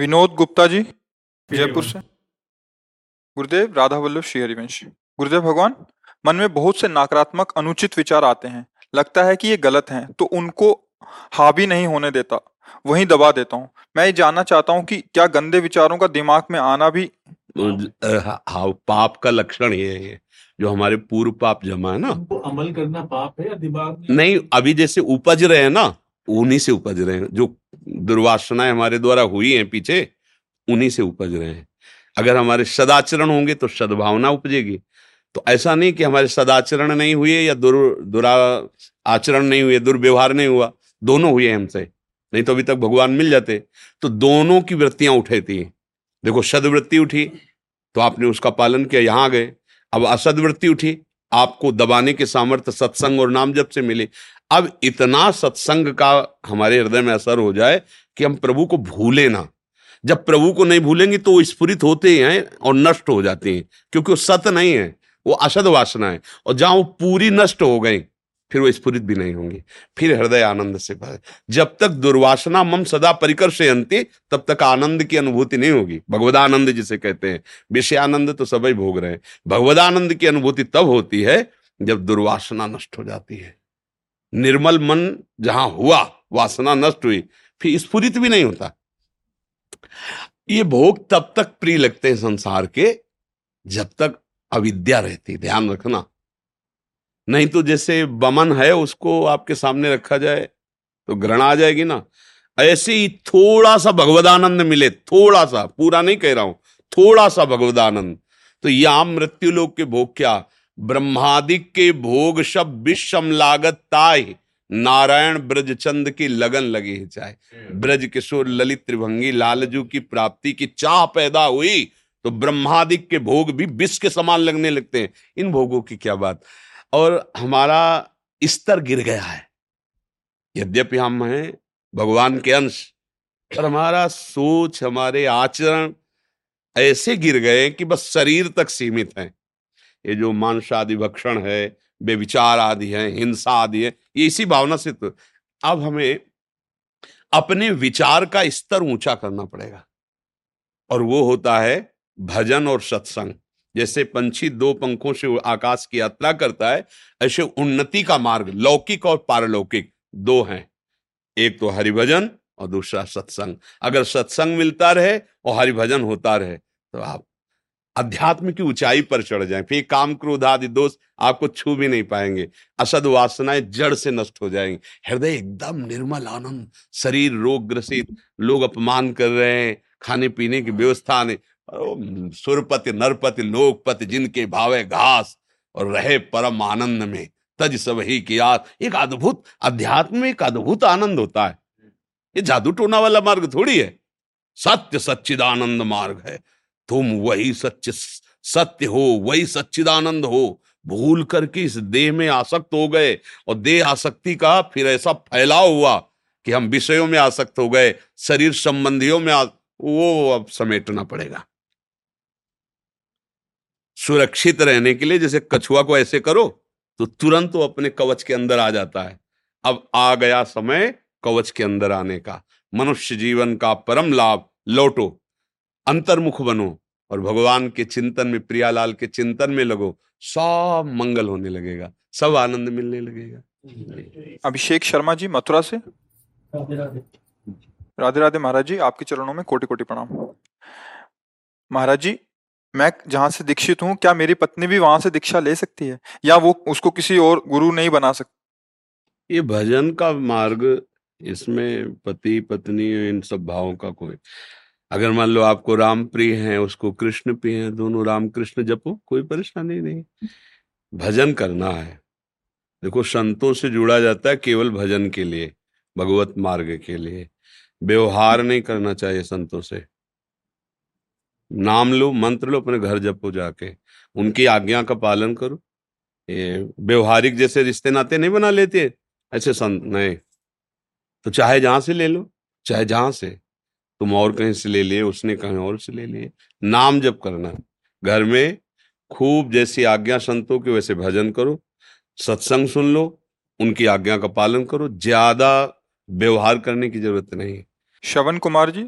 विनोद गुप्ता जी जयपुर से। गुरुदेव राधा वल्लभ श्री हरिवंश गुरुदेव भगवान मन में बहुत से नकारात्मक अनुचित विचार आते हैं। लगता है कि ये गलत हैं तो उनको हावी नहीं होने देता। वहीं दबा देता हूँ। मैं ये जानना चाहता हूँ कि क्या गंदे विचारों का दिमाग में आना भी हाँ पाप का लक्षण ये है जो हमारे पूर्व पाप जमा है ना। उनको अमल करना पाप है या दिमाग नहीं अभी जैसे उपज रहे हैं ना उन्हीं से उपज रहे हैं जो दुर्वासनाएँ हमारे द्वारा हुई हैं पीछे, उन्हीं से उपज रहे हैं। अगर हमारे सदाचरण होंगे तो सद्भावना उपजेगी। तो ऐसा नहीं कि हमारे सदाचरण नहीं हुए या दुर, दुरा, आचरण नहीं हुए, दुर्व्यवहार नहीं हुआ। दोनों हुए हमसे। नहीं तो अभी तक भगवान मिल जाते। तो दोनों की वृत्तियाँ उठे थी। देखो, सदवृत्ति उठी तो आपने उसका पालन किया, यहाँ गए। अब असदवृत्ति उठी, आपको दबाने के सामर्थ्य सत्संग और नाम जब से मिले। अब इतना सत्संग का हमारे हृदय में असर हो जाए कि हम प्रभु को भूले ना। जब प्रभु को नहीं भूलेंगे तो वो स्फुरित होते हैं और नष्ट हो जाते हैं, क्योंकि वो सत नहीं है, वो असद वासना है। और जहाँ वो पूरी नष्ट हो गई, फिर वो स्फुरित भी नहीं होंगी। फिर हृदय आनंद से भरे। जब तक दुर्वासना मम सदा परिकर से अंति तब तक आनंद की अनुभूति नहीं होगी। भगवदानंद जिसे कहते हैं, विषयानंद तो सभी भोग रहे हैं। भगवदानंद की अनुभूति तब होती है जब दुर्वासना नष्ट हो जाती है। निर्मल मन जहाँ हुआ, वासना नष्ट हुई, फिर स्फुरित भी नहीं होता। ये भोग तब तक प्रिय लगते हैं संसार के, जब तक अविद्या रहती, ध्यान रखना। नहीं तो जैसे बमन है, उसको आपके सामने रखा जाए तो ग्रहण आ जाएगी ना। ऐसे ही थोड़ा सा भगवदानंद मिले थोड़ा सा पूरा नहीं कह रहा हूँ थोड़ा सा भगवदानंद। तो या मृत्यु लोग के भोग क्या? ब्रह्मादिक के भोग सब विषम लागत ताय नारायण ब्रज चंद की लगन लगी है चाहे। ब्रज किशोर ललित त्रिभंगी लालजू की प्राप्ति की चाह पैदा हुई तो ब्रह्मादिक के भोग भी विष के समान लगने लगते हैं। इन भोगों की क्या बात। और हमारा स्तर गिर गया है। यद्यपि हम हैं भगवान के अंश, पर हमारा सोच, हमारे आचरण ऐसे गिर गए कि बस शरीर तक सीमित हैं। ये जो मांस आदि भक्षण है बेविचार आदि है, हिंसा आदि है, ये इसी भावना से तो अब हमें अपने विचार का स्तर ऊँचा करना पड़ेगा। और वो होता है भजन और सत्संग। जैसे पंछी दो पंखों से आकाश की यात्रा करता है, ऐसे उन्नति का मार्ग, लौकिक और पारलौकिक दो हैं। एक तो हरिभजन और दूसरा सत्संग। अगर सत्संग मिलता रहे और हरिभजन होता रहे तो आप अध्यात्म की ऊंचाई पर चढ़ जाएँ, फिर काम क्रोध आदि दोष आपको छू भी नहीं पाएँगे। असद वासनाएँ जड़ से नष्ट हो जाएँगे। हृदय एकदम निर्मल आनंद, शरीर रोग ग्रसित, लोग अपमान कर रहे हैं, खाने पीने की व्यवस्था ने सुरपति, नरपति, लोकपति जिनके भावे घास और रहे परम आनंद में, तज सब ही किया एक अद्भुत, अध्यात्म एक अद्भुत आनंद होता है। ये जादू टोना वाला मार्ग थोड़ी है। सत्य सच्चिदानंद मार्ग है। तुम वही सच्च सत्य हो वही सच्चिदानंद हो। भूल करके इस देह में आसक्त हो गए और देह आसक्ति का फिर ऐसा फैलाव हुआ कि हम विषयों में आसक्त हो गए शरीर संबंधियों में आ, वो अब समेटना पड़ेगा। सुरक्षित रहने के लिए जैसे कछुआ को ऐसे करो तो तुरंत वो अपने कवच के अंदर आ जाता है। अब आ गया समय कवच के अंदर आने का। मनुष्य जीवन का परम लाभ। लौटो। अंतर्मुख बनो और भगवान के चिंतन में प्रियालाल के चिंतन में लगो सब मंगल होने लगेगा सब आनंद मिलने लगेगा। अभिषेक शर्मा जी मथुरा से? राधे राधे। महाराज जी आपके चरणों में कोटि कोटि प्रणाम। महाराज जी मैं जहाँ से दीक्षित हूँ क्या मेरी पत्नी भी वहाँ से दीक्षा ले सकती है? या वो उसको किसी और गुरु नहीं बना सकती ये भजन का मार्ग इसमें पति पत्नी इन सब भावों का कोई अगर मान लो आपको राम प्रिय है, उसको कृष्ण प्रिय है, दोनों राम कृष्ण जपो, कोई परेशानी नहीं। भजन करना है। देखो, संतों से जुड़ा जाता है केवल भजन के लिए, भगवत मार्ग के लिए। व्यवहार नहीं करना चाहिए संतों से। नाम लो, मंत्र लो, अपने घर जपो जाके। उनकी आज्ञा का पालन करो। ये व्यवहारिक जैसे रिश्ते नाते नहीं बना लेते, ऐसे संत नहीं। तो चाहे जहाँ से ले लो, चाहे जहाँ से। तुम और कहीं से ले लिए उसने कहीं और से ले लिए। नाम जप करना। घर में खूब जैसी आज्ञा संतों के वैसे भजन करो सत्संग सुन लो उनकी आज्ञा का पालन करो ज़्यादा व्यवहार करने की ज़रूरत नहीं श्रवण कुमार जी?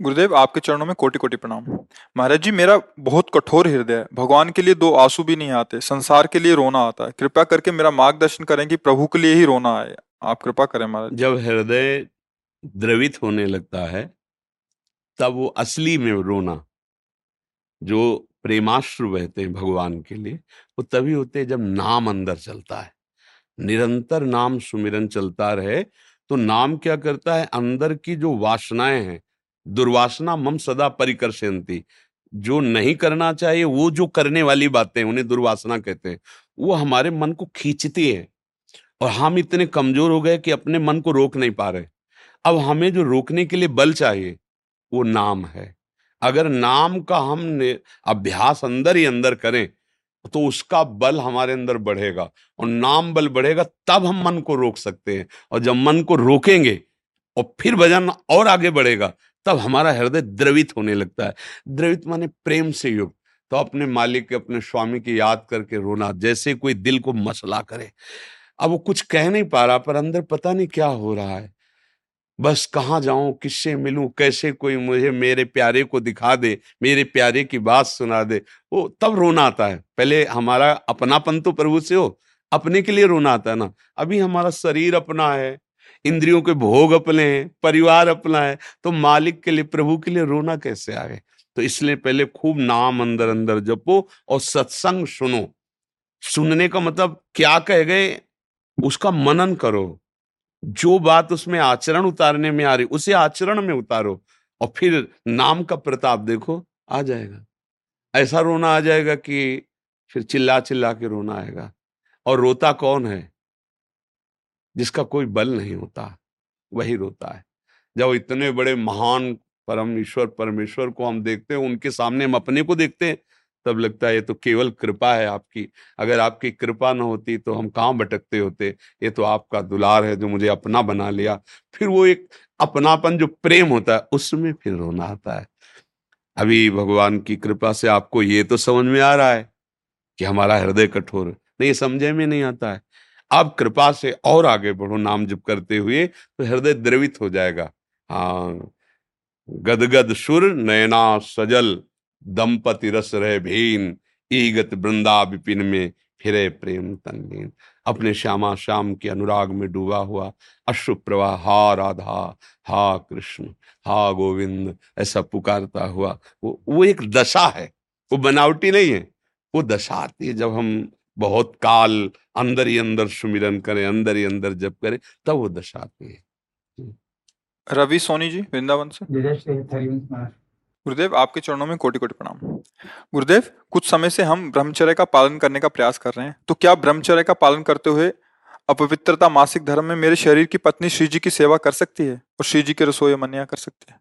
गुरुदेव आपके चरणों में कोटि कोटि प्रणाम। महाराज जी मेरा बहुत कठोर हृदय है। भगवान के लिए दो आँसू भी नहीं आते संसार के लिए रोना आता है। कृपया करके मेरा मार्गदर्शन करें कि प्रभु के लिए ही रोना आए। आप कृपा करें महाराज जब हृदय द्रवित होने लगता है, तब वो असली में रोना, जो प्रेमाश्रु बहते हैं भगवान के लिए, वो तभी होते हैं जब नाम अंदर चलता है। निरंतर नाम सुमिरन चलता रहे तो नाम क्या करता है? अंदर की जो वासनाएँ हैं, दुर्वासना मम सदा परिकर्षयंती जो नहीं करना चाहिए, वो जो करने वाली बातें उन्हें दुर्वासना कहते हैं, वो हमारे मन को खींचती है। और हम इतने कमज़ोर हो गए कि अपने मन को रोक नहीं पा रहे। अब हमें जो रोकने के लिए बल चाहिए, वो नाम है। अगर नाम का हम अभ्यास अंदर ही अंदर करें तो उसका बल हमारे अंदर बढ़ेगा और नाम बल बढ़ेगा, तब हम मन को रोक सकते हैं। और जब मन को रोकेंगे और फिर भजन और आगे बढ़ेगा, तब हमारा हृदय द्रवित होने लगता है। द्रवित माने प्रेम से युक्त। तो अपने मालिक अपने स्वामी की याद करके रोना, जैसे कोई दिल को मसला करे। अब वो कुछ कह नहीं पा रहा, पर अंदर पता नहीं क्या हो रहा है। बस कहाँ जाऊँ, किससे मिलूं, कैसे कोई मुझे, मेरे प्यारे को दिखा दे, मेरे प्यारे की बात सुना दे। वो तब रोना आता है। पहले हमारा अपनापन तो प्रभु से हो, अपने के लिए रोना आता है ना। अभी हमारा शरीर अपना है, इंद्रियों के भोग अपने हैं, परिवार अपना है तो मालिक के लिए, प्रभु के लिए रोना कैसे आए तो इसलिए पहले खूब नाम अंदर अंदर जपो और सत्संग सुनो। सुनने का मतलब क्या कह गए? उसका मनन करो। जो बात उसमें आचरण उतारने में आ रही, उसे आचरण में उतारो। और फिर नाम का प्रताप देखो, आ जाएगा। ऐसा रोना आ जाएगा कि फिर चिल्ला चिल्ला के रोना आएगा। और रोता कौन है? जिसका कोई बल नहीं होता, वही रोता है। जब इतने बड़े महान परम ईश्वर, परमेश्वर को हम देखते हैं, उनके सामने हम अपने को देखते हैं तब लगता है ये तो केवल कृपा है आपकी। अगर आपकी कृपा न होती तो हम कहाँ भटकते होते? ये तो आपका दुलार है जो मुझे अपना बना लिया। फिर वो एक अपनापन जो प्रेम होता है, उसमें फिर रोना आता है। अभी भगवान की कृपा से आपको ये तो समझ में आ रहा है कि हमारा हृदय कठोर नहीं समझे में नहीं आता है। आप कृपा से और आगे बढ़ो, नाम जप करते हुए तो हृदय द्रवित हो जाएगा। हाँ गदगद सुर नयना सजल। दंपति रस रहे भीन ईगत वृंदा विपिन में फिरे प्रेम तनलीन अपने श्यामा श्याम के अनुराग में डूबा हुआ अश्रु प्रवाह हा राधा हा कृष्ण हा गोविंद ऐसा पुकारता हुआ। वो वो एक दशा है वो बनावटी नहीं है वो दशा आती है जब हम बहुत काल अंदर ही अंदर सुमिरन करें अंदर ही अंदर जब करें तब वो दशा आती है। रवि सोनी जी वृंदावन से। गुरुदेव, आपके चरणों में कोटि कोटि प्रणाम। गुरुदेव, कुछ समय से हम ब्रह्मचर्य का पालन करने का प्रयास कर रहे हैं। तो क्या ब्रह्मचर्य का पालन करते हुए अपवित्रता मासिक धर्म में मेरे शरीर की पत्नी श्री जी की सेवा कर सकती है और श्री जी के रसोई मनिया कर सकती है?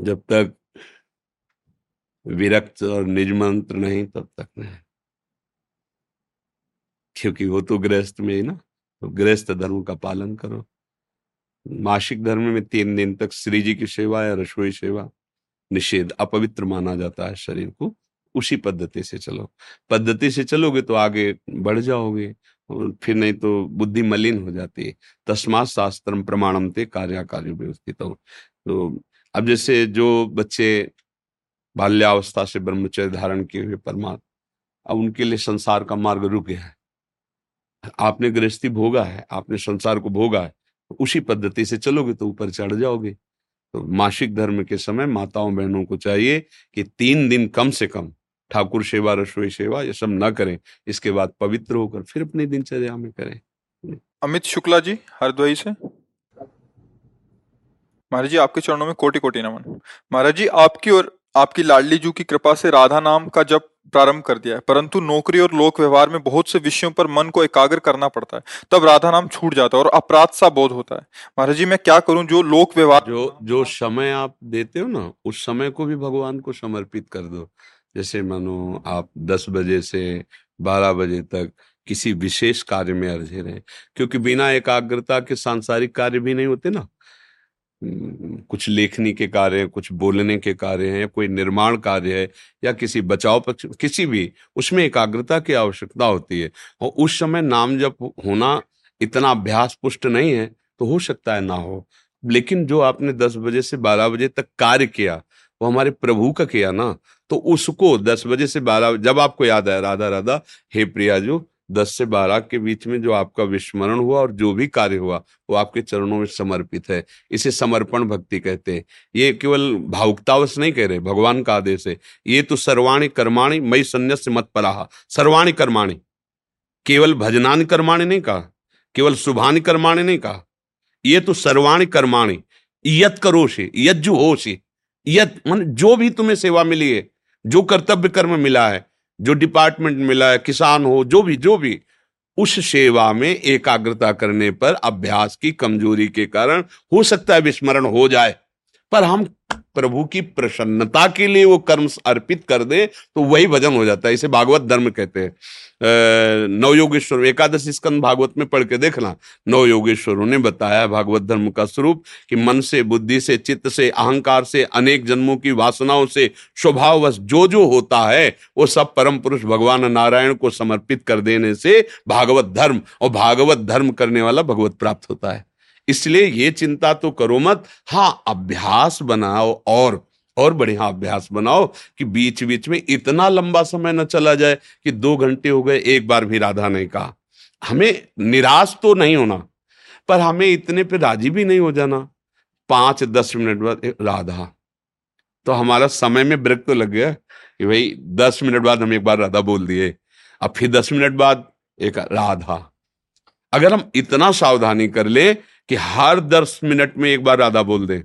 जब तक विरक्त और निज मंत्र नहीं, तब तक नहीं। क्योंकि वो तो गृहस्थ में ही ना। तो गृहस्थ धर्म का पालन करो। मासिक धर्म में तीन दिन तक श्री जी की सेवा या रसोई सेवा निषेध अपवित्र माना जाता है शरीर को। उसी पद्धति से चलो। पद्धति से चलोगे तो आगे बढ़ जाओगे और फिर नहीं तो बुद्धि मलिन हो जाती है। तस्मात शास्त्र प्रमाणम थे कार्याकार्य व्यवस्थित। हो तो अब जैसे जो बच्चे बाल्यावस्था से ब्रह्मचर्य धारण किए हुए परमात्मा, अब उनके लिए संसार का मार्ग रुक गया है। आपने गृहस्थी भोगा है, आपने संसार को भोगा है उसी पद्धति से चलोगे तो ऊपर चढ़ जाओगे। तो मासिक धर्म के समय माताओं बहनों को चाहिए कि तीन दिन कम से कम ठाकुर सेवा, रसोई सेवा ये सब न करें। इसके बाद पवित्र होकर फिर अपनी दिनचर्या में करें। अमित शुक्ला जी हरद्वाई से। महाराज जी, आपके चरणों में कोटि कोटि नमन। महाराज जी, आपकी और आपकी लाडली जू की कृपा से राधा नाम का जब प्रारंभ कर दिया है। परंतु नौकरी और लोक व्यवहार में बहुत से विषयों पर मन को एकाग्र करना पड़ता है। तब राधा नाम छूट जाता है और अपराध सा बोध होता है। महाराज जी, मैं क्या करूँ? जो लोक व्यवहार जो जो समय आप देते हो ना, उस समय को भी भगवान को समर्पित कर दो। जैसे मानो आप दस बजे से बारह बजे तक किसी विशेष कार्य में अर्जे रहे क्योंकि बिना एकाग्रता के सांसारिक कार्य भी नहीं होते ना। कुछ लेखनी के कार्य कुछ बोलने के कार्य हैं कोई निर्माण कार्य है, या किसी बचाव पक्ष, किसी भी, उसमें एकाग्रता की आवश्यकता होती है। और उस समय नाम जब होना इतना अभ्यास पुष्ट नहीं है तो हो सकता है ना हो। लेकिन जो आपने दस बजे से बारह बजे तक कार्य किया, वो हमारे प्रभु का किया ना तो उसको दस बजे से बारह, जब आपको याद आया, राधा राधा, हे प्रिया जो दस से बारह के बीच में जो आपका विस्मरण हुआ और जो भी कार्य हुआ, वो आपके चरणों में समर्पित है। इसे समर्पण भक्ति कहते हैं। ये केवल भावुकतावश नहीं कह रहे, भगवान का आदेश है। ये तो सर्वाणी कर्माणी मई संन्यास मत पराहा। सर्वाणी कर्माणी। केवल भजनान कर्माणी नहीं कहा, केवल शुभानि कर्माणी नहीं कहा। ये तो सर्वाणी कर्माणी। यत करोशे यज्जु होशे यत, मन, जो भी तुम्हें सेवा मिली है, जो कर्तव्य कर्म मिला है जो डिपार्टमेंट मिला है, किसान हो, जो भी जो भी, उस सेवा में एकाग्रता करने पर अभ्यास की कमज़ोरी के कारण हो सकता है विस्मरण हो जाए। पर हम प्रभु की प्रसन्नता के लिए वो कर्म अर्पित कर दे तो वही भजन हो जाता है। इसे भागवत धर्म कहते हैं। नवयोगेश्वर एकादश स्कंद भागवत में पढ़ के देखना। नव योगेश्वरों ने बताया भागवत धर्म का स्वरूप कि मन से, बुद्धि से, चित्त से, अहंकार से, अनेक जन्मों की वासनाओं से, स्वभाववश जो जो होता है, वो सब परम पुरुष भगवान नारायण को समर्पित कर देने से भागवत धर्म और भागवत धर्म करने वाला भगवत प्राप्त होता है। इसलिए ये चिंता तो करो मत। हाँ अभ्यास बनाओ और और बढ़िया अभ्यास बनाओ कि बीच बीच में इतना लंबा समय न चला जाए कि दो घंटे हो गए, एक बार भी राधा नहीं कहा। हमें निराश तो नहीं होना, पर हमें इतने पे राज़ी भी नहीं हो जाना। पाँच दस मिनट बाद राधा। तो हमारा समय में ब्रेक तो लग गया कि भाई, दस मिनट बाद हम एक बार राधा बोल दिए, अब फिर दस मिनट बाद एक राधा। अगर हम इतना सावधानी कर ले कि हर दस मिनट में एक बार राधा बोल दें।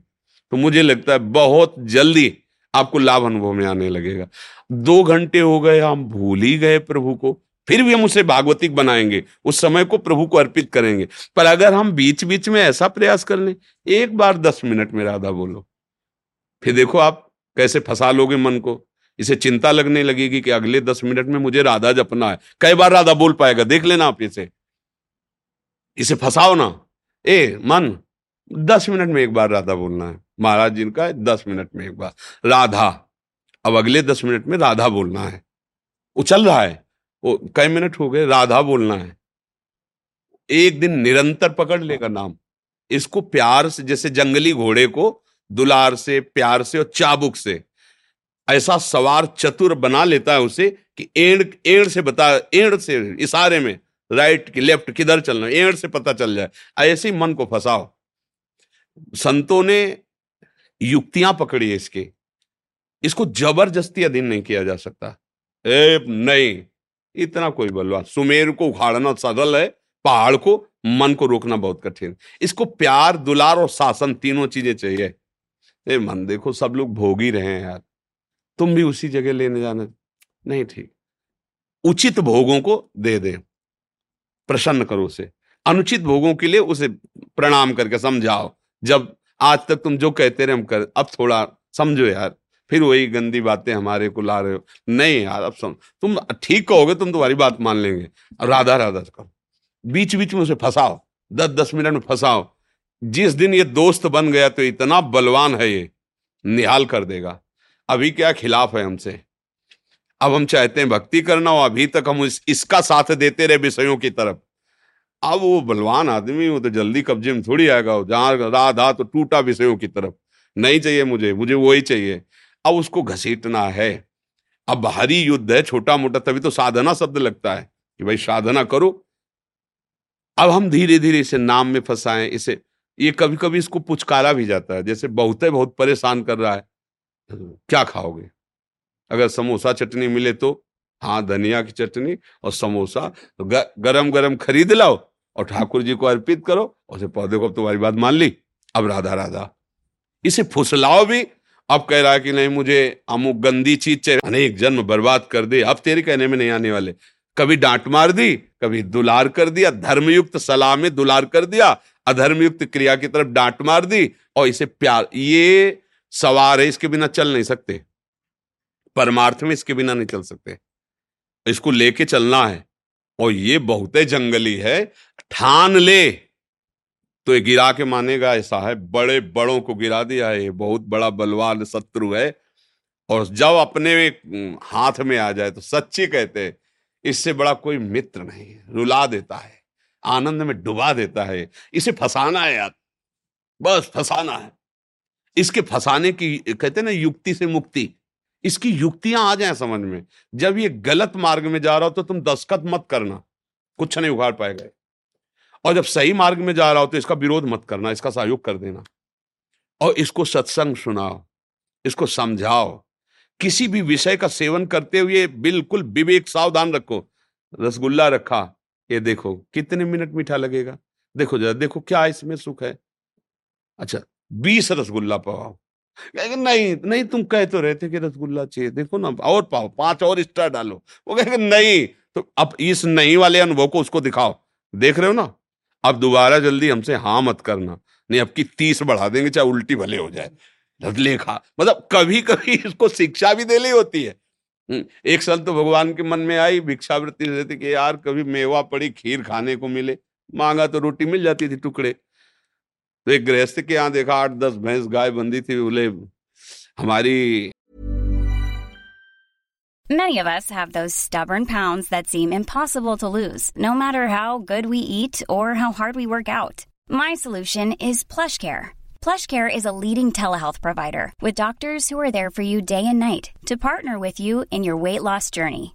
तो मुझे लगता है बहुत जल्दी आपको लाभ अनुभव में आने लगेगा। दो घंटे हो गए, हम भूल ही गए प्रभु को। फिर भी हम उसे भागवतिक बनाएँगे, उस समय को प्रभु को अर्पित करेंगे। पर अगर हम बीच बीच में ऐसा प्रयास कर लें, एक बार दस मिनट में राधा बोलो। फिर देखो आप कैसे फंसा लोगे मन को। इसे चिंता लगने लगेगी कि अगले दस मिनट में मुझे राधा जपना है। कई बार राधा बोल पाएगा, देख लेना आप इसे। इसे फंसाओ ना। ए, मन, दस मिनट में एक बार राधा बोलना है। महाराज जी का दस मिनट में एक बार। राधा, अब अगले दस मिनट में राधा बोलना है। वो चल रहा है। वो कई मिनट हो गए, राधा बोलना है। एक दिन निरंतर पकड़ लेगा नाम। इसको प्यार से, जैसे जंगली घोड़े को दुलार से, प्यार से और चाबुक से, ऐसा सवार चतुर बना लेता है उसे कि एड़ एड़ से बता, एड़ से इशारे में राइट की लेफ़्ट किधर चलना एड़ से पता चल जाए। ऐसे ही मन को फंसाओ। संतों ने युक्तियाँ पकड़ी है इसके। इसको ज़बरदस्ती अधीन नहीं किया जा सकता। ए, नहीं। इतना कोई बलवा सुमेर को उखाड़ना सरल है। पहाड़ को, मन को रोकना बहुत कठिन। इसको प्यार, दुलार और शासन तीनों चीज़ें चाहिए। ए, मन देखो, सब लोग भोग ही रहे हैं यार। तुम भी उसी जगह लेने जाना। नहीं, ठीक। उचित भोगों को दे दे। प्रसन्न करो उसे। अनुचित भोगों के लिए उसे प्रणाम करके समझाओ। जब आज तक तुम जो कहते रहे हम कर, अब थोड़ा समझो यार। फिर वही गंदी बातें हमारे को ला रहे हो। नहीं यार, अब समझ तुम ठीक कहोगे, तुम तुम्हारी बात मान लेंगे। राधा राधा करो बीच बीच में उसे फंसाओ। दस दस मिनट में फंसाओ। जिस दिन ये दोस्त बन गया तो इतना बलवान है ये। निहाल कर देगा। अभी क्या खिलाफ है हमसे? अब हम चाहते हैं भक्ति करना हो अभी तक हम इस, इसका साथ देते रहे विषयों की तरफ़। अब वो बलवान आदमी वो तो जल्दी कब्जे में थोड़ी आएगा जहाँ राधा तो टूटा विषयों की तरफ़। नहीं चाहिए मुझे मुझे वही चाहिए। अब उसको घसीटना है। अब बाहरी युद्ध है छोटा मोटा तभी तो साधना शब्द लगता है कि भाई साधना करो। अब हम धीरे धीरे इसे नाम में फंसाएँ इसे ये कभी कभी इसको पुचकारा भी जाता है जैसे बहुत बहुत परेशान कर रहा है। क्या खाओगे? अगर समोसा चटनी मिले तो? हाँ धनिया की चटनी और समोसा। तो गरम गरम खरीद लाओ और ठाकुर जी को अर्पित करो और उसे पौधे को तुम्हारी बात मान ली। अब राधा राधा। इसे फुसलाओ भी। अब कह रहा है कि नहीं, मुझे अमुक गंदी चीज़ चाहिए। अनेक जन्म बर्बाद कर दे। अब तेरे कहने में नहीं आने वाले। कभी डांट मार दी, कभी दुलार कर दिया, धर्मयुक्त सलाह में दुलार कर दिया, अधर्मयुक्त क्रिया की तरफ़ डांट मार दी और इसे प्यार, ये सवार है, इसके बिना चल नहीं सकते। परमार्थ में इसके बिना नहीं चल सकते। इसको लेके चलना है। और ये बहुत जंगली है। ठान ले। तो ये गिरा के मानेगा ऐसा है बड़े बड़ों को गिरा दिया है। ये बहुत बड़ा बलवान शत्रु है। और जब अपने हाथ में आ जाए तो सच्ची कहते हैं, इससे बड़ा कोई मित्र नहीं रुला देता है। आनंद में डुबा देता है। इसे फंसाना है यार। बस फंसाना है। इसके फंसाने की, कहते ना, युक्ति से मुक्ति। इसकी युक्तियाँ आ जाए समझ में। जब ये गलत मार्ग में जा रहा हो तो तुम दस्खत मत करना, कुछ नहीं उखाड़ पाएगा। और जब सही मार्ग में जा रहा हो तो इसका विरोध मत करना, इसका सहयोग कर देना। और इसको सत्संग सुनाओ, इसको समझाओ। किसी भी विषय का सेवन करते हुए बिल्कुल विवेक, सावधान रखो। रसगुल्ला रखा, ये देखो, कितने मिनट मीठा लगेगा। देखो जरा, देखो क्या इसमें सुख है। अच्छा बीस रसगुल्ला पाओ नहीं नहीं तुम कह तो रहे थे कि रसगुल्ला चाहिए। देखो ना और पाओ पाँच और स्टार डालो। वो कहेगा नहीं तो अब इस नहीं वाले अनुभव को उसको दिखाओ। देख रहे हो ना? अब दोबारा जल्दी हमसे हाँ मत करना नहीं अब की तीस बढ़ा देंगे चाहे उल्टी भले हो जाए। लेखा मतलब कभी कभी इसको शिक्षा भी देनी होती है। हम्म, एक साल तो भगवान के मन में आई भिक्षावृत्ति रहती कि यार कभी मेवा पड़ी खीर खाने को मिले मांगा तो रोटी मिल जाती थी टुकड़े। तो एक गृहस्थ के यहाँ देखा आठ दस भैंस गाय बंदी थी बोले हमारी Many of us have those stubborn pounds that seem impossible to lose, no matter how good we eat or how hard we work out. My solution is PlushCare. PlushCare is a leading telehealth provider with doctors who are there for you day and night to partner with you in your weight loss journey.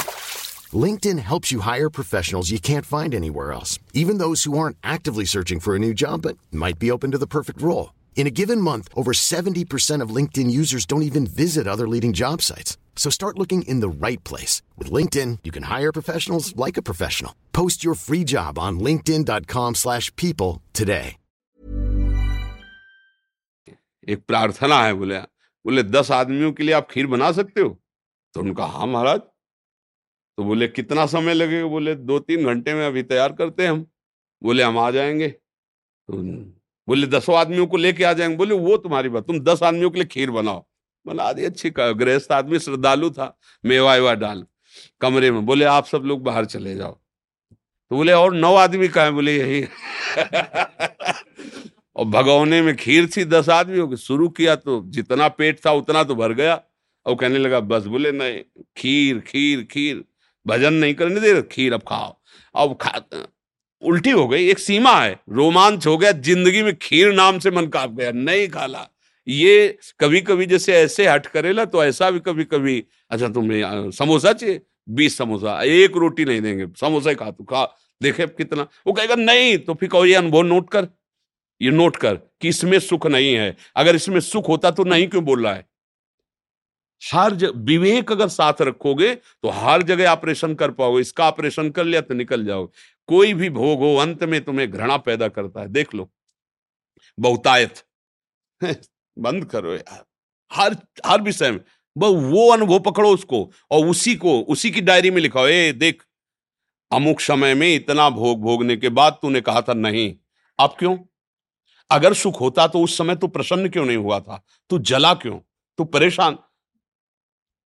LinkedIn helps you hire professionals you can't find anywhere else, even those who aren't actively searching for a new job but might be open to the perfect role. In a given month, over 70% of LinkedIn users don't even visit other leading job sites. So start looking in the right place. With LinkedIn, you can hire professionals like a professional. Post your free job on linkedin.com slash people today. एक प्रार्थना है बोले बोले दस आदमियों के लिए आप खीर बना सकते हो तो उनका हाँ महाराज तो बोले, कितना समय लगेगा? बोले, दो तीन घंटे में अभी तैयार करते हैं हम। बोले, हम आ जाएँगे। तो बोले, दसों आदमियों को लेके आ जाएँगे। बोले, वो तुम्हारी बात, तुम दस आदमियों के लिए खीर बनाओ। बना दी अच्छी गृहस्थ आदमी, श्रद्धालु था, मेवा वेवा डाल, कमरे में। बोले, आप सब लोग बाहर चले जाओ। तो बोले, और नौ आदमी का है? बोले, यही और भगवने में खीर थी दस आदमियों की, शुरू किया तो जितना पेट था उतना तो भर गया। और कहने लगा, बस। बोले, नहीं, खीर खीर खीर। भजन नहीं करने दे खीर अब खाओ। अब खा, उल्टी हो गई, एक सीमा है, रोमांच हो गया, ज़िंदगी में खीर नाम से मन काप गया, नहीं खाला। ये कभी कभी जैसे ऐसे हट करेला तो ऐसा भी कभी कभी अच्छा तुम्हें समोसा चाहिए? बीस समोसा, एक रोटी नहीं देंगे, समोसा ही खा तू, खा, देखे कितना। वो कहेगा, नहीं तो फिर कहो, ये अनुभव नोट कर, ये नोट कर, कि इसमें सुख नहीं है। अगर इसमें सुख होता तो नहीं क्यों बोल रहा है? हर विवेक अगर साथ रखोगे तो हर जगह ऑपरेशन कर पाओगे, इसका ऑपरेशन कर लिया तो निकल जाओगे। कोई भी भोग हो, अंत में तुम्हें घृणा पैदा करता है। देख लो। बहुतायत। बंद करो यार। हर हर विषय में। वो अनुभव पकड़ो उसको, और उसी को, उसी की डायरी में लिखाओ, ए, देख, अमुक समय में इतना भोग भोगने के बाद तूने कहा था नहीं। अब क्यों? अगर सुख होता तो उस समय तू प्रसन्न क्यों नहीं हुआ था? तू जला क्यों? तू परेशान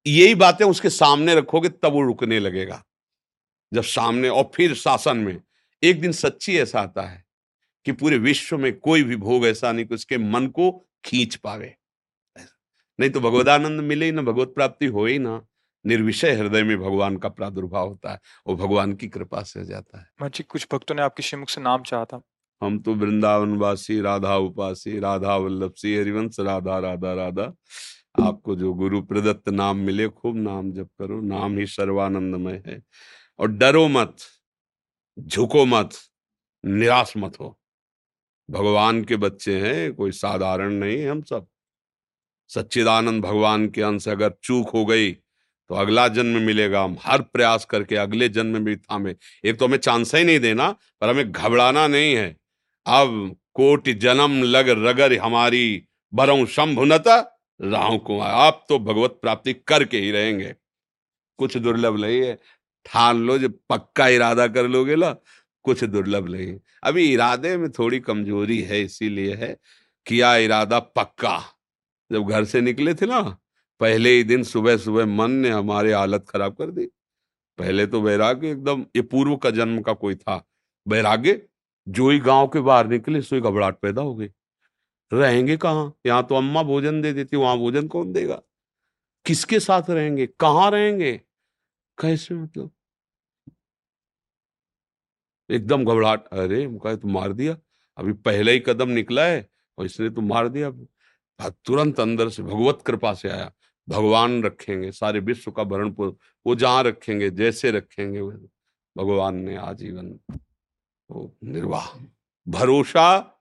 यही बातें उसके सामने रखोगे तब वो रुकने लगेगा। जब सामने और फिर शासन में एक दिन सच्ची ऐसा आता है कि पूरे विश्व में कोई भी भोग ऐसा नहीं कि उसके मन को खींच पावे। नहीं तो भगवदानंद मिले ही ना भगवत प्राप्ति हो ही ना। निर्विषय हृदय में भगवान का प्रादुर्भाव होता है वो भगवान की कृपा से हो जाता है। जी कुछ भक्तों ने आपके श्रीमुख से नाम चाहा था। हम तो वृंदावन वासी राधा उपासी राधा वल्लभ सी हरिवंश राधा राधा राधा। आपको जो गुरु प्रदत्त नाम मिले, खूब नाम जप करो। नाम ही सर्वानंदमय है। और डरो मत, झुको मत, निराश मत हो। भगवान के बच्चे हैं, कोई साधारण नहीं हम सब। सच्चिदानंद भगवान के अंश अगर चूक हो गई तो अगला जन्म मिलेगा। हम हर प्रयास करके अगले जन्म भी थामे। एक तो हमें चांस ही नहीं देना, पर हमें घबराना नहीं है। अब कोट जन्म लग रगर हमारी बरऊ शंभुनता राहु कुमार, आप तो भगवत प्राप्ति करके ही रहेंगे। कुछ दुर्लभ नहीं है। ठान लो जब पक्का इरादा कर लोगे ना कुछ दुर्लभ नहीं अभी इरादे में थोड़ी कमज़ोरी है, इसीलिए है किया इरादा पक्का। जब घर से निकले थे ना, पहले ही दिन सुबह सुबह मन ने हमारे हालत खराब कर दी। पहले तो वैराग्य एकदम, ये पूर्व का जन्म का कोई था। वैराग्य, जो ही गाँव के बाहर निकले, सो ही घबराहट पैदा हो गई। रहेंगे कहाँ? यहाँ तो अम्मा भोजन दे देती, वहाँ भोजन कौन देगा? किसके साथ रहेंगे? कहाँ रहेंगे? कैसे मतलब? एकदम घबराहट। अरे मुका तो मार दिया? अभी पहला ही कदम निकला है और इसने तो मार दिया? तुरंत अंदर से भगवत कृपा से आया। भगवान रखेंगे, सारे विश्व का भरण वो जहाँ रखेंगे, जैसे रखेंगे भगवान ने आजीवन निर्वाह। भरोसा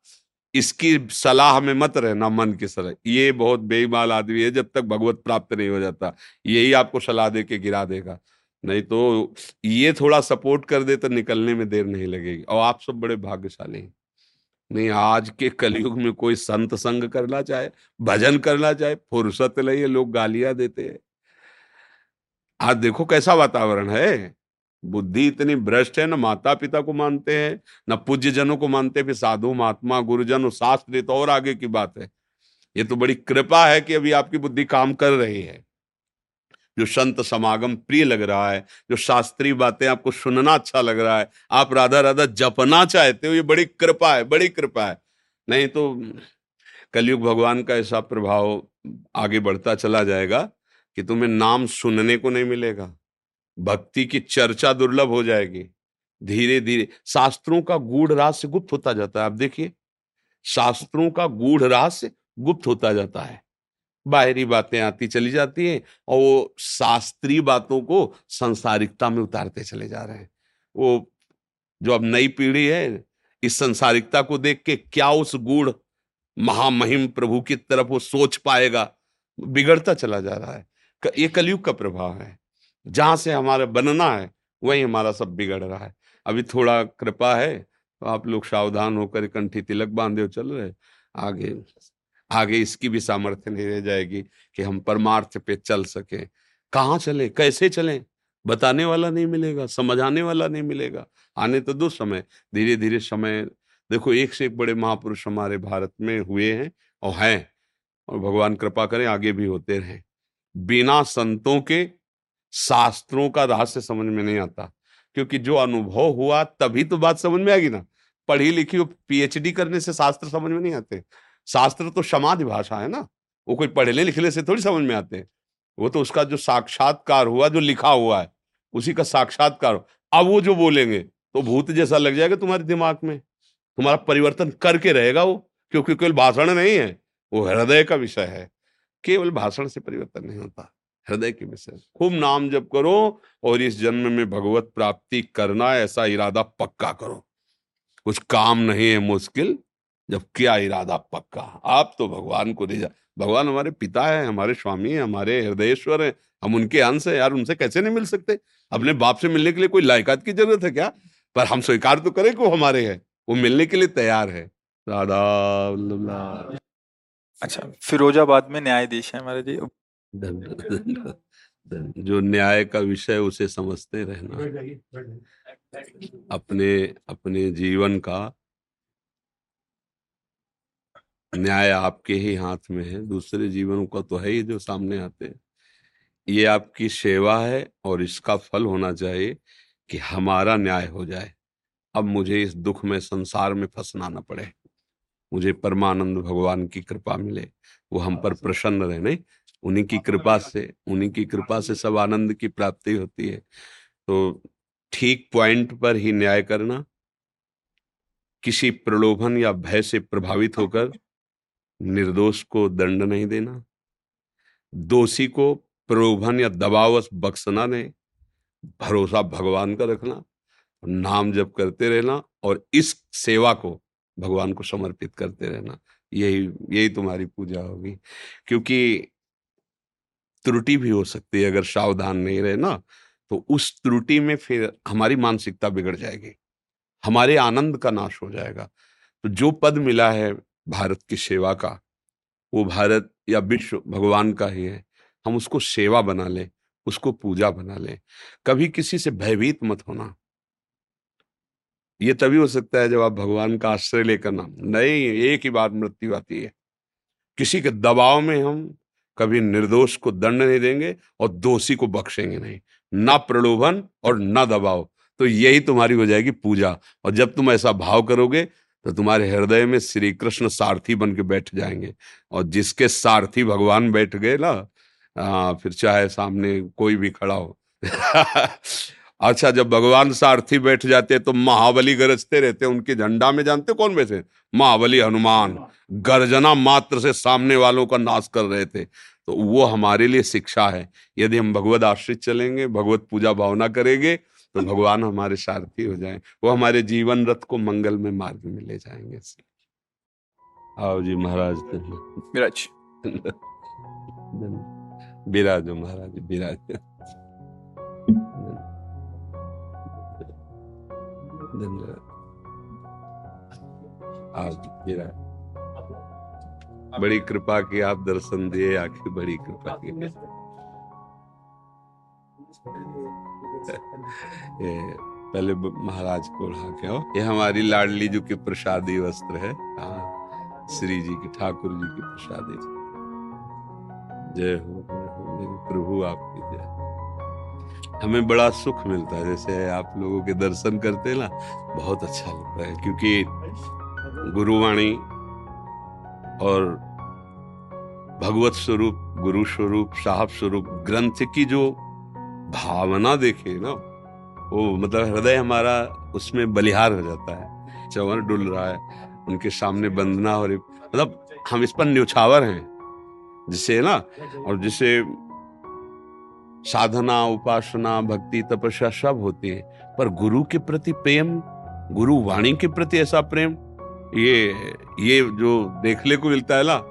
इसकी सलाह में मत रहना, मन की सलाह। ये बहुत बेईमाल आदमी है, जब तक भगवत प्राप्त नहीं हो जाता, यही आपको सलाह दे के गिरा देगा। नहीं तो ये थोड़ा सपोर्ट कर दे तो निकलने में देर नहीं लगेगी। और आप सब बड़े भाग्यशाली हैं। नहीं, आज के कलयुग में कोई संत संग करना चाहे, भजन करना चाहे, फुर्सत नहीं लोग गालियाँ देते हैं। आज देखो कैसा वातावरण है। बुद्धि इतनी भ्रष्ट है, न माता पिता को मानते हैं, न पूज्य जनों को मानते फिर साधु, महात्मा, गुरुजन शास्त्र तो और आगे की बात है। ये तो बड़ी कृपा है कि अभी आपकी बुद्धि काम कर रही है। जो संत समागम प्रिय लग रहा है, जो शास्त्रीय बातें आपको सुनना अच्छा लग रहा है, आप राधा राधा जपना चाहते हो, ये बड़ी कृपा है, बड़ी कृपा है। नहीं तो कलयुग भगवान का ऐसा प्रभाव आगे बढ़ता चला जाएगा कि तुम्हें नाम सुनने को नहीं मिलेगा। भक्ति की चर्चा दुर्लभ हो जाएगी। धीरे धीरे शास्त्रों का गूढ़ रहस्य गुप्त होता जाता है। आप देखिए, शास्त्रों का गूढ़ रहस्य गुप्त होता जाता है। बाहरी बातें आती चली जाती हैं और वो शास्त्रीय बातों को संसारिकता में उतारते चले जा रहे हैं। वो जो अब नई पीढ़ी है, इस संसारिकता को देख के क्या उस गुड़ महामहिम प्रभु की तरफ़ वो सोच पाएगा, बिगड़ता चला जा रहा है। ये कलयुग का प्रभाव है। जहाँ से हमारा बनना है, वही हमारा सब बिगड़ रहा है। अभी थोड़ा कृपा है तो आप लोग सावधान होकर कंठी तिलक बांधे चल रहे आगे आगे इसकी भी सामर्थ्य नहीं रह जाएगी कि हम परमार्थ पे चल सके। कहाँ चले? कैसे चले? बताने वाला नहीं मिलेगा, समझाने वाला नहीं मिलेगा। आने तो दो समय धीरे धीरे समय। देखो, एक से एक बड़े महापुरुष हमारे भारत में हुए हैं और हैं। और भगवान कृपा करें, आगे भी होते रहे। बिना संतों के शास्त्रों का रहस्य समझ में नहीं आता। क्योंकि जो अनुभव हुआ, तभी तो बात समझ में आएगी ना। पढ़ी लिखी पीएचडी करने से शास्त्र समझ में नहीं आते। शास्त्र तो समाधि भाषा है ना। वो कोई पढ़ने लिखने से थोड़ी समझ में आते। हैं वो तो उसका जो साक्षात्कार हुआ, जो लिखा हुआ है, उसी का साक्षात्कार। अब वो जो बोलेंगे तो भूत जैसा लग जाएगा तुम्हारे दिमाग में। तुम्हारा परिवर्तन करके रहेगा वो, क्योंकि केवल भाषण नहीं है, वो हृदय का विषय है। केवल भाषण से परिवर्तन नहीं होता। हृदय के विषय खूब नाम जप करो और इस जन्म में भगवत प्राप्ति करना ऐसा इरादा पक्का करो। कुछ काम नहीं है मुश्किल, जब क्या इरादा पक्का? आप तो भगवान को जा। भगवान हमारे पिता है, हमारे स्वामी है, हमारे हृदयेश्वर है। हम उनके अंश है, यार उनसे कैसे नहीं मिल सकते? अपने बाप से मिलने के लिए कोई लायकात की ज़रूरत है क्या? पर हम स्वीकार तो करें कि वो हमारे है। वो मिलने के लिए तैयार है। राधा अच्छा फिरोजाबाद में न्यायाधीश है हमारे जी। धन- जो न्याय का विषय उसे समझते रहना। अपने अपने जीवन का न्याय आपके ही हाथ में है दूसरे जीवनों का तो है ही जो सामने आते हैं। ये आपकी सेवा है और इसका फल होना चाहिए कि हमारा न्याय हो जाए। अब मुझे इस दुख में संसार में फंसना न पड़े। मुझे परमानंद भगवान की कृपा मिले। वो हम पर प्रसन्न रहे नहीं? उन्हीं की कृपा से, उन्हीं की कृपा से सब आनंद की प्राप्ति होती है। तो ठीक पॉइंट पर ही न्याय करना, किसी प्रलोभन या भय से प्रभावित होकर निर्दोष को दंड नहीं देना, दोषी को प्रलोभन या दबावश बख्शना नहीं, भरोसा भगवान का रखना, नाम जप करते रहना और इस सेवा को भगवान को समर्पित करते रहना। यही यही तुम्हारी पूजा होगी। क्योंकि त्रुटि भी हो सकती है, अगर सावधान नहीं रहे ना तो उस त्रुटि में फिर हमारी मानसिकता बिगड़ जाएगी। हमारे आनंद का नाश हो जाएगा। तो जो पद मिला है भारत की सेवा का, वो भारत या विश्व भगवान का ही है। हम उसको सेवा बना लें, उसको पूजा बना लें। कभी किसी से भयभीत मत होना। ये तभी हो सकता है जब आप भगवान का आश्रय लेकर ना, नहीं, एक ही बार मृत्यु आती है। किसी के दबाव में हम कभी निर्दोष को दंड नहीं देंगे और दोषी को बख्शेंगे नहीं। ना प्रलोभन और ना दबाव। तो यही तुम्हारी हो जाएगी पूजा। और जब तुम ऐसा भाव करोगे तो तुम्हारे हृदय में श्री कृष्ण सारथी बन के बैठ जाएँगे। और जिसके सारथी भगवान बैठ गए ना फिर चाहे सामने कोई भी खड़ा हो। अच्छा जब भगवान सारथी बैठ जाते तो महाबली गरजते रहते उनके झंडा में जानते कौन बैठे महाबली हनुमान गर्जना मात्र से सामने वालों का नाश कर रहे थे। तो वो हमारे लिए शिक्षा है। यदि हम भगवत आश्रित चलेंगे भगवत पूजा भावना करेंगे तो भगवान हमारे सारथी हो जाए। वो हमारे जीवन रथ को मंगल में मार्ग में ले जाएँगे। आओ जी महाराज विराज बिराजो महाराज बिराज। आओ जी बिराज बड़ी कृपा की आप दर्शन दिए, आखिर बड़ी कृपा की। ये पहले महाराज को उड़ा के आओ। ये हमारी लाडली जी की प्रसादी वस्त्र है। हाँ श्री जी की, ठाकुर जी की प्रसादी। जय हो जय हो, मेरे प्रभु आपकी जय। हमें बड़ा सुख मिलता है, जैसे आप लोगों के दर्शन करते हैं ना, बहुत अच्छा लगता है, क्योंकि गुरुवाणी और भगवत स्वरूप, गुरु स्वरूप, साहब स्वरूप, ग्रंथ की जो भावना देखे ना, वो मतलब हृदय हमारा उसमें बलिहार हो जाता है चंवर डुल रहा है, उनके सामने बंदना रही मतलब हम इस पर न्यौछावर हैं जिसे ना, और जिसे साधना, उपासना, भक्ति, तपस्या सब होती है। पर गुरु के प्रति प्रेम, गुरु वाणी के प्रति ऐसा प्रेम, ये ये जो देखने को मिलता है ना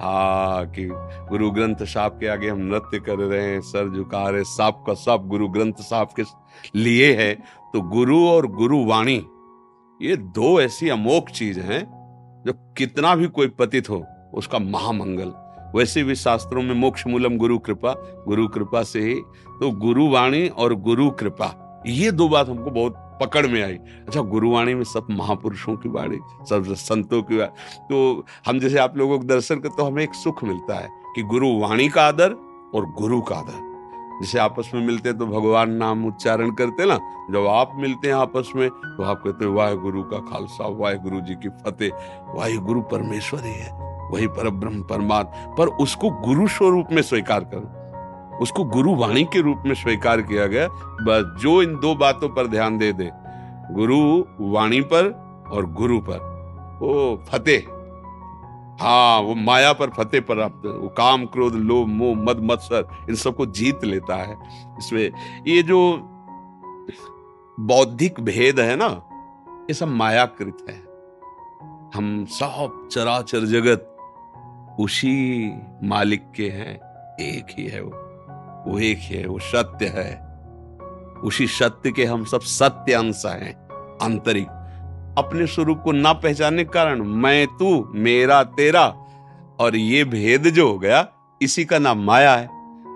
हाँ कि गुरु ग्रंथ साहब के आगे हम नृत्य कर रहे हैं, सर झुका रहे सब का सब गुरु ग्रंथ साहब के लिए है तो गुरु और गुरु वाणी, ये दो ऐसी अमोक चीज़ हैं, जो कितना भी कोई पतित हो, उसका महामंगल। वैसे भी शास्त्रों में मोक्ष मूलम गुरु कृपा गुरु कृपा से ही। तो गुरुवाणी और गुरु कृपा, ये दो बात हमको बहुत पकड़ में आई। अच्छा गुरुवाणी में सब महापुरुषों की वाणी, सब संतों की तो हम जैसे आप लोगों को दर्शन करते तो हमें एक सुख मिलता है कि गुरुवाणी का आदर और गुरु का आदर। जैसे आपस में मिलते हैं तो भगवान नाम उच्चारण करते ना, जब आप मिलते हैं आपस में तो आप कहते हैं वाहे गुरु का खालसा वाहे गुरु जी की फतेह वाहे गुरु परमेश्वर ही है। वही पर ब्रह्म परमात्मा, पर उसको गुरु स्वरूप में स्वीकार करो। उसको गुरु वाणी के रूप में स्वीकार किया गया। बस जो इन दो बातों पर ध्यान दे दे, गुरु वाणी पर और गुरु पर। वो फतेह। हाँ वो माया पर फतेह पर वो काम, क्रोध, लोभ, मोह, मद, मत्सर, इन सबको जीत लेता है। इसमें ये जो बौद्धिक भेद है ना, ये सब मायाकृत है। हम सब चराचर जगत उसी मालिक के हैं। एक ही है वो। वो एक ही है, वो सत्य है। उसी सत्य के हम सब सत्य अंश हैं, आंतरिक। अपने स्वरूप को ना पहचानने के कारण मैं, तू, मेरा, तेरा और ये भेद जो हो गया, इसी का नाम माया है।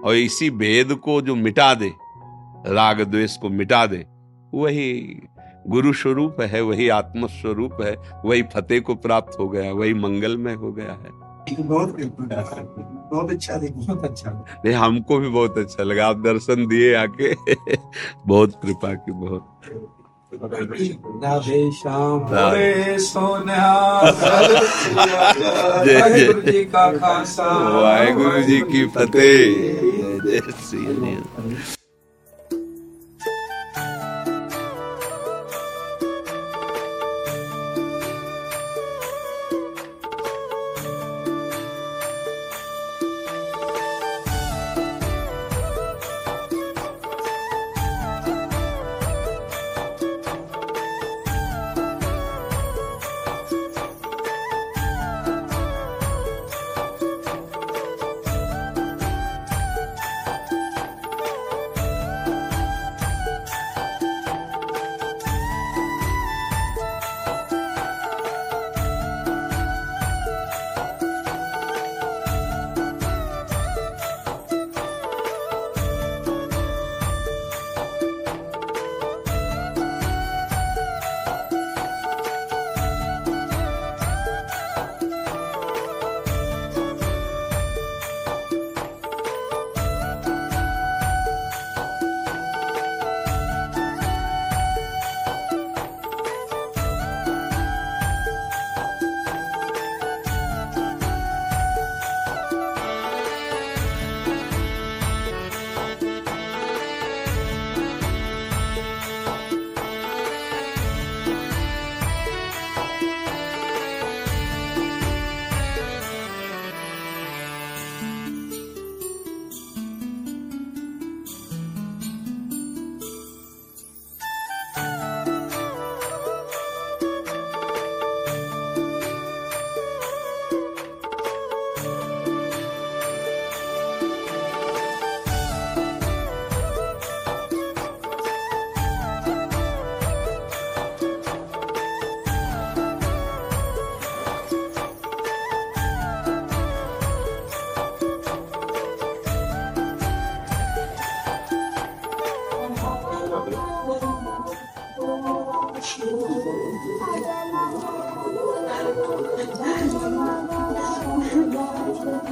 और इसी भेद को जो मिटा दे, राग द्वेष को मिटा दे, वही गुरु स्वरूप है, वही आत्म स्वरूप है, वही फतेह को प्राप्त हो गया, वही मंगलमय हो गया है। बहुत बहुत अच्छा बहुत अच्छा नहीं हमको भी बहुत अच्छा लगा। आप दर्शन दिए आके। बहुत कृपा की बहुत। राधे श्याम। जय जय। जी का खालसा वाहेगुरु जी की फतेह। जय श्री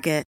Target.